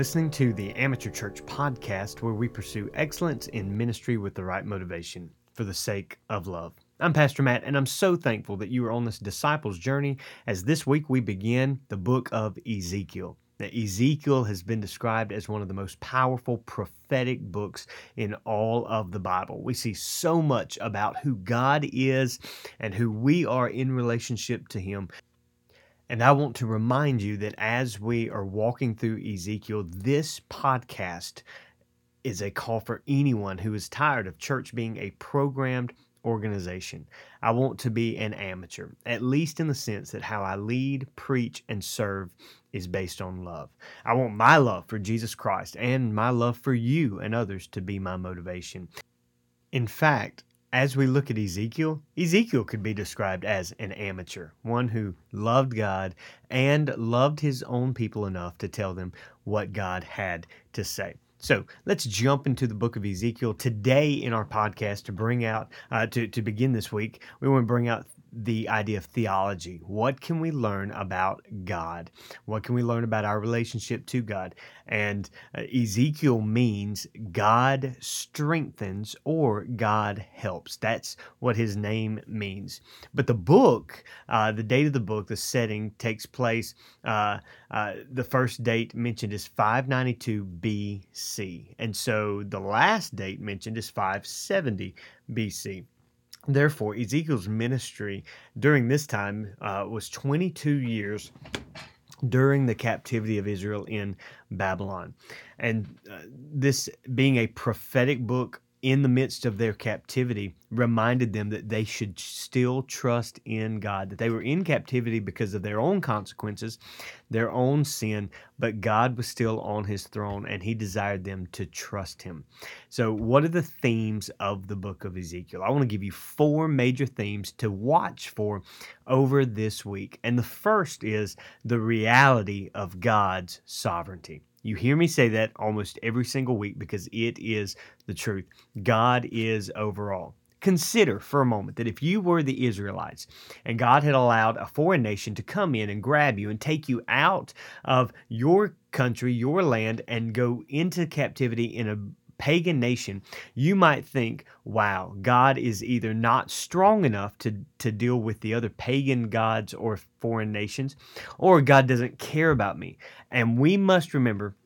Listening to the Amateur Church podcast, where we pursue excellence in ministry with the right motivation for the sake of love. I'm Pastor Matt, and I'm so thankful that you are on this disciples journey as this week we begin the book of Ezekiel. Now, Ezekiel has been described as one of the most powerful prophetic books in all of the Bible. We see so much about who God is and who we are in relationship to Him. And I want to remind you that as we are walking through Ezekiel, this podcast is a call for anyone who is tired of church being a programmed organization. I want to be an amateur, at least in the sense that how I lead, preach, and serve is based on love. I want my love for Jesus Christ and my love for you and others to be my motivation. In fact, as we look at Ezekiel, Ezekiel could be described as an amateur, one who loved God and loved his own people enough to tell them what God had to say. So let's jump into the book of Ezekiel today in our podcast to bring out, uh, to, to begin this week. We want to bring out the idea of theology. What can we learn about God? What can we learn about our relationship to God? And uh, Ezekiel means God strengthens or God helps. That's what his name means. But the book, uh, the date of the book, the setting takes place, uh, uh the first date mentioned is 592 BC. And so the last date mentioned is 570 BC. Therefore, Ezekiel's ministry during this time uh, was 22 years during the captivity of Israel in Babylon. And uh, this being a prophetic book in the midst of their captivity, reminded them that they should still trust in God, that they were in captivity because of their own consequences, their own sin, but God was still on his throne and he desired them to trust him. So, what are the themes of the book of Ezekiel? I want to give you four major themes to watch for over this week. And the first is the reality of God's sovereignty. You hear me say that almost every single week because it is the truth. God is overall. Consider for a moment that if you were the Israelites and God had allowed a foreign nation to come in and grab you and take you out of your country, your land, and go into captivity in a pagan nation, you might think, wow, God is either not strong enough to, to deal with the other pagan gods or foreign nations, or God doesn't care about me. And we must remember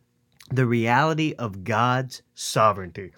the reality of God's sovereignty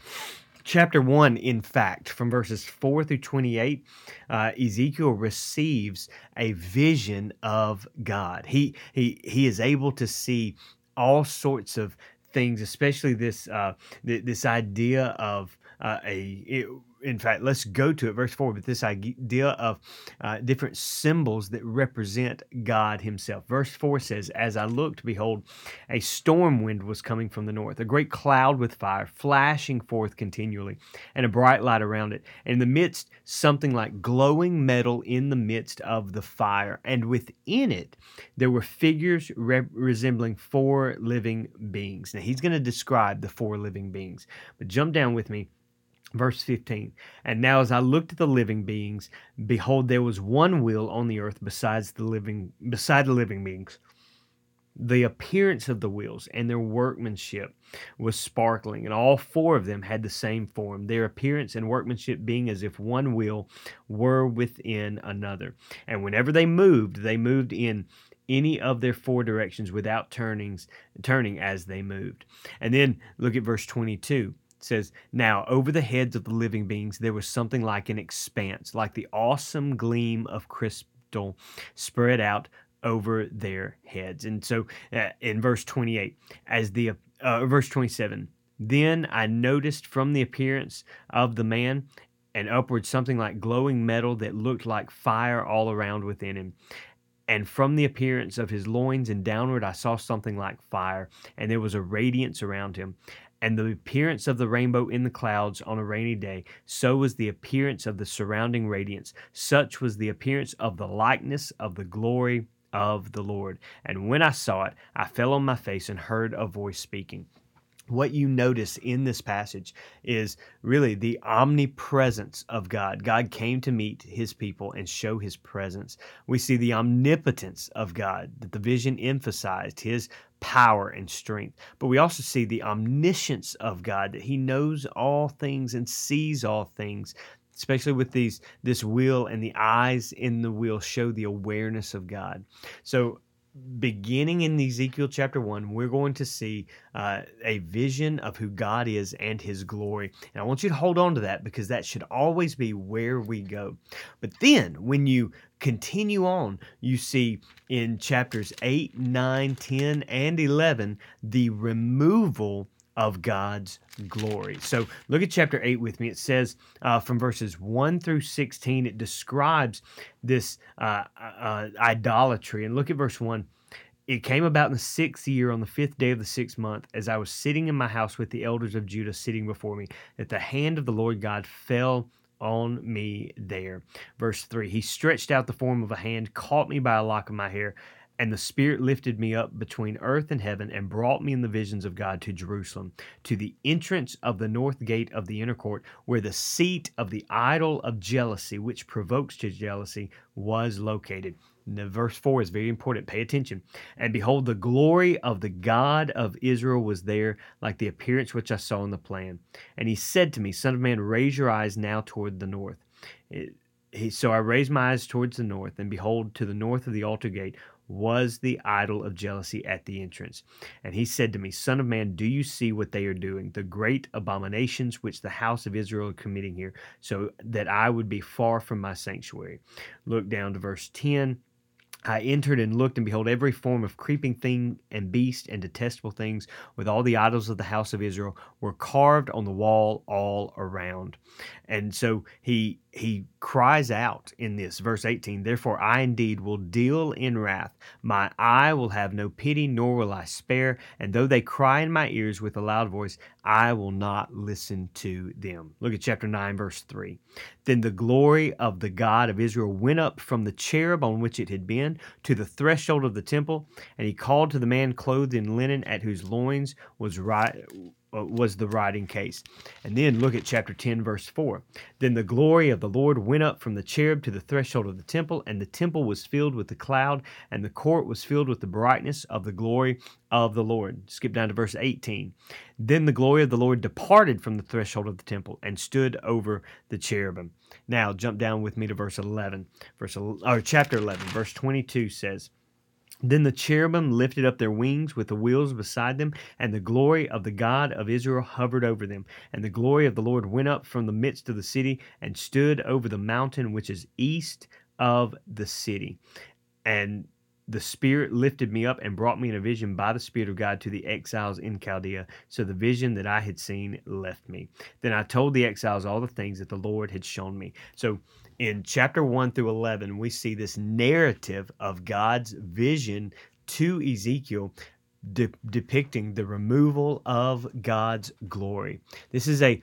chapter 1 in fact from verses 4 through 28 uh, ezekiel receives a vision of god he he he is able to see all sorts of things, especially this uh, th- this idea of uh, a. It, in fact, let's go to it, verse 4, but this idea of uh, different symbols that represent God Himself. Verse 4 says, As I looked, behold, a storm wind was coming from the north, a great cloud with fire, flashing forth continually, and a bright light around it. And in the midst, something like glowing metal in the midst of the fire. And within it, there were figures re- resembling four living beings. Now, He's going to describe the four living beings, but jump down with me Verse 15 And now as I looked at the living beings, behold, there was one wheel on the earth besides the living beside the living beings. The appearance of the wheels and their workmanship was sparkling, and all four of them had the same form, their appearance and workmanship being as if one wheel were within another. And whenever they moved, they moved in any of their four directions without turnings turning as they moved. And then look at verse 22 says, Now over the heads of the living beings there was something like an expanse, like the awesome gleam of crystal spread out over their heads. And so uh, in verse 28, as the uh, verse 27, then I noticed from the appearance of the man and upward something like glowing metal that looked like fire all around within him. And from the appearance of his loins and downward, I saw something like fire, and there was a radiance around him and the appearance of the rainbow in the clouds on a rainy day, so was the appearance of the surrounding radiance. Such was the appearance of the likeness of the glory of the Lord. And when I saw it, I fell on my face and heard a voice speaking. What you notice in this passage is really the omnipresence of God. God came to meet his people and show his presence. We see the omnipotence of God, that the vision emphasized his power and strength. But we also see the omniscience of God, that he knows all things and sees all things. Especially with these, this wheel and the eyes in the wheel show the awareness of God. So beginning in Ezekiel chapter 1, we're going to see uh, a vision of who God is and his glory. And I want you to hold on to that because that should always be where we go. But then when you continue on, you see in chapters 8, 9, 10, and 11 the removal of God's glory. So look at chapter 8 with me. It says uh, from verses 1 through 16, it describes this uh, uh, idolatry. And look at verse 1. It came about in the sixth year, on the fifth day of the sixth month, as I was sitting in my house with the elders of Judah sitting before me, that the hand of the Lord God fell on me there. Verse 3 He stretched out the form of a hand, caught me by a lock of my hair, and the Spirit lifted me up between earth and heaven and brought me in the visions of God to Jerusalem, to the entrance of the north gate of the inner court, where the seat of the idol of jealousy, which provokes to jealousy, was located. Now, verse 4 is very important. Pay attention. And behold, the glory of the God of Israel was there, like the appearance which I saw in the plan. And he said to me, Son of man, raise your eyes now toward the north. It, he, so I raised my eyes towards the north, and behold, to the north of the altar gate was the idol of jealousy at the entrance. And he said to me, Son of man, do you see what they are doing, the great abominations which the house of Israel are committing here, so that I would be far from my sanctuary? Look down to verse 10. I entered and looked, and behold, every form of creeping thing and beast and detestable things, with all the idols of the house of Israel, were carved on the wall all around. And so he he cries out in this verse 18 therefore i indeed will deal in wrath. My eye will have no pity nor will i spare. And though they cry in my ears with a loud voice i will not listen to them. Look at chapter 9 verse 3 then the glory of the god of israel went up from the cherub on which it had been to the threshold of the temple and he called to the man clothed in linen at whose loins was right Uh, was the writing case. And then look at chapter 10, verse 4. Then the glory of the Lord went up from the cherub to the threshold of the temple, and the temple was filled with the cloud, and the court was filled with the brightness of the glory of the Lord. Skip down to verse 18. Then the glory of the Lord departed from the threshold of the temple and stood over the cherubim. Now jump down with me to verse 11. Verse or chapter 11, verse 22 says, then the cherubim lifted up their wings with the wheels beside them, and the glory of the God of Israel hovered over them. And the glory of the Lord went up from the midst of the city and stood over the mountain which is east of the city. And the Spirit lifted me up and brought me in a vision by the Spirit of God to the exiles in Chaldea. So the vision that I had seen left me. Then I told the exiles all the things that the Lord had shown me. So in chapter 1 through 11, we see this narrative of God's vision to Ezekiel de- depicting the removal of God's glory. This is a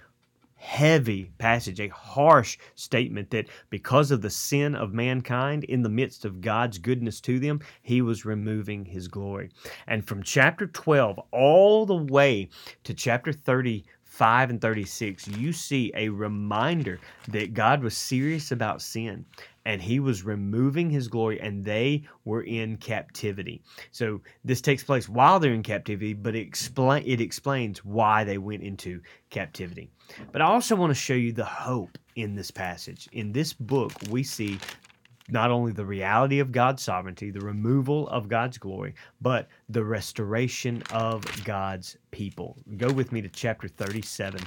heavy passage, a harsh statement that because of the sin of mankind, in the midst of God's goodness to them, he was removing his glory. And from chapter 12 all the way to chapter 30, 5 and 36, you see a reminder that God was serious about sin and he was removing his glory and they were in captivity. So this takes place while they're in captivity, but it, explain, it explains why they went into captivity. But I also want to show you the hope in this passage. In this book, we see not only the reality of God's sovereignty, the removal of God's glory, but the restoration of God's people. Go with me to chapter 37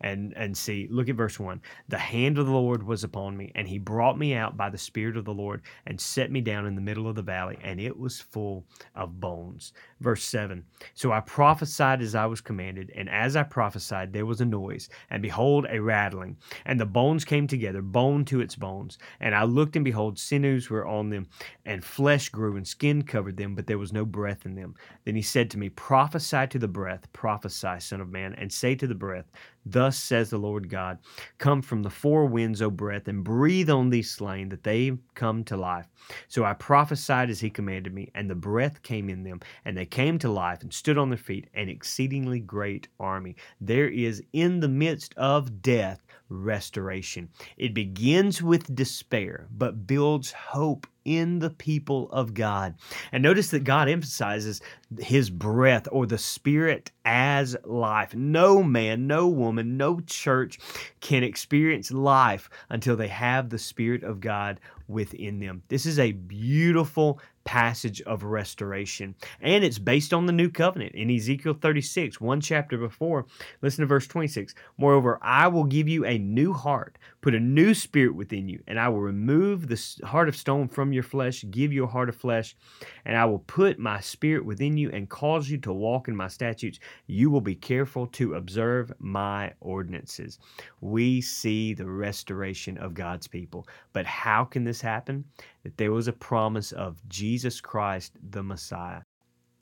and, and see. Look at verse 1. The hand of the Lord was upon me, and he brought me out by the Spirit of the Lord and set me down in the middle of the valley, and it was full of bones. Verse 7. So I prophesied as I was commanded, and as I prophesied, there was a noise, and behold, a rattling, and the bones came together, bone to its bones. And I looked, and behold, sinews were on them, and flesh grew, and skin covered them, but there was no breath in them. Then he said to me, Prophesy to the breath prophesy, Son of Man, and say to the breath, Thus says the Lord God, Come from the four winds, O breath, and breathe on these slain, that they come to life. So I prophesied as he commanded me, and the breath came in them, and they came to life and stood on their feet, an exceedingly great army. There is in the midst of death restoration. It begins with despair, but builds hope in the people of God. And notice that God emphasizes his breath or the spirit as life. No man, no woman, no church can experience life until they have the spirit of God within them. This is a beautiful passage of restoration. And it's based on the new covenant in Ezekiel 36, one chapter before. Listen to verse 26. Moreover, I will give you a new heart, put a new spirit within you, and I will remove the heart of stone from your flesh, give you a heart of flesh, and I will put my spirit within you and cause you to walk in my statutes. You will be careful to observe my ordinances. We see the restoration of God's people. But how can this happen? That there was a promise of Jesus Christ, the Messiah.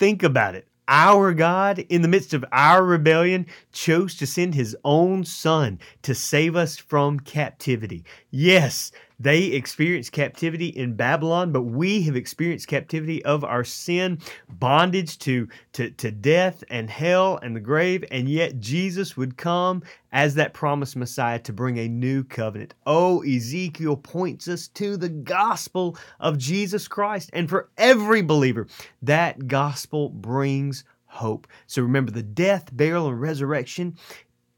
Think about it. Our God, in the midst of our rebellion, chose to send his own Son to save us from captivity. Yes, they experienced captivity in Babylon, but we have experienced captivity of our sin, bondage to, to, to death and hell and the grave, and yet Jesus would come as that promised Messiah to bring a new covenant. Oh, Ezekiel points us to the gospel of Jesus Christ. And for every believer, that gospel brings hope. So remember the death, burial, and resurrection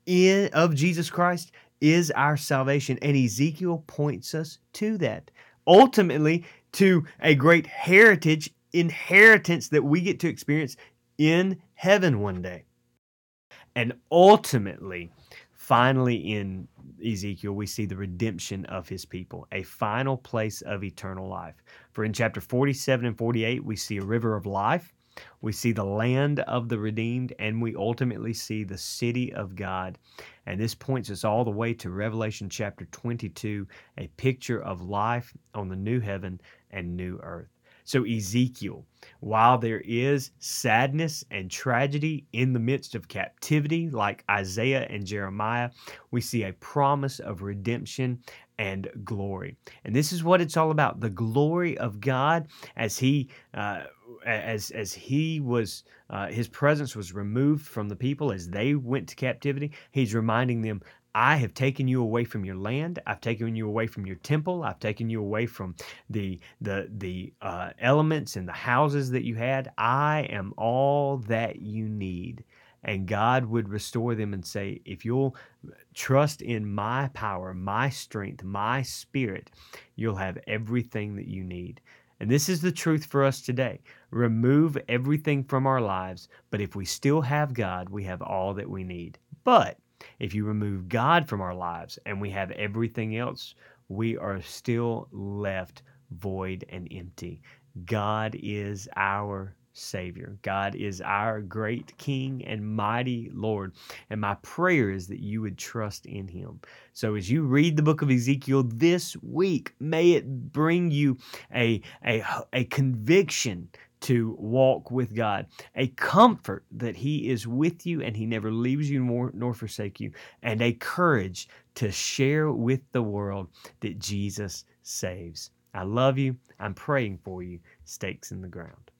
in, of Jesus Christ is our salvation. And Ezekiel points us to that. Ultimately, to a great heritage, inheritance that we get to experience in heaven one day. And ultimately, finally, in Ezekiel, we see the redemption of his people, a final place of eternal life. For in chapter 47 and 48, we see a river of life we see the land of the redeemed, and we ultimately see the city of God. And this points us all the way to Revelation chapter 22, a picture of life on the new heaven and new earth. So, Ezekiel, while there is sadness and tragedy in the midst of captivity, like Isaiah and Jeremiah, we see a promise of redemption and glory. And this is what it's all about the glory of God as He. Uh, as as he was uh, his presence was removed from the people as they went to captivity he's reminding them I have taken you away from your land. I've taken you away from your temple. I've taken you away from the the the uh, elements and the houses that you had. I am all that you need. And God would restore them and say, if you'll trust in my power, my strength, my spirit, you'll have everything that you need. And this is the truth for us today. Remove everything from our lives, but if we still have God, we have all that we need. But if you remove God from our lives and we have everything else, we are still left void and empty. God is our Savior. God is our great King and mighty Lord. And my prayer is that you would trust in Him. So as you read the book of Ezekiel this week, may it bring you a, a, a conviction to walk with God, a comfort that He is with you and He never leaves you nor, nor forsake you, and a courage to share with the world that Jesus saves. I love you. I'm praying for you. Stakes in the ground.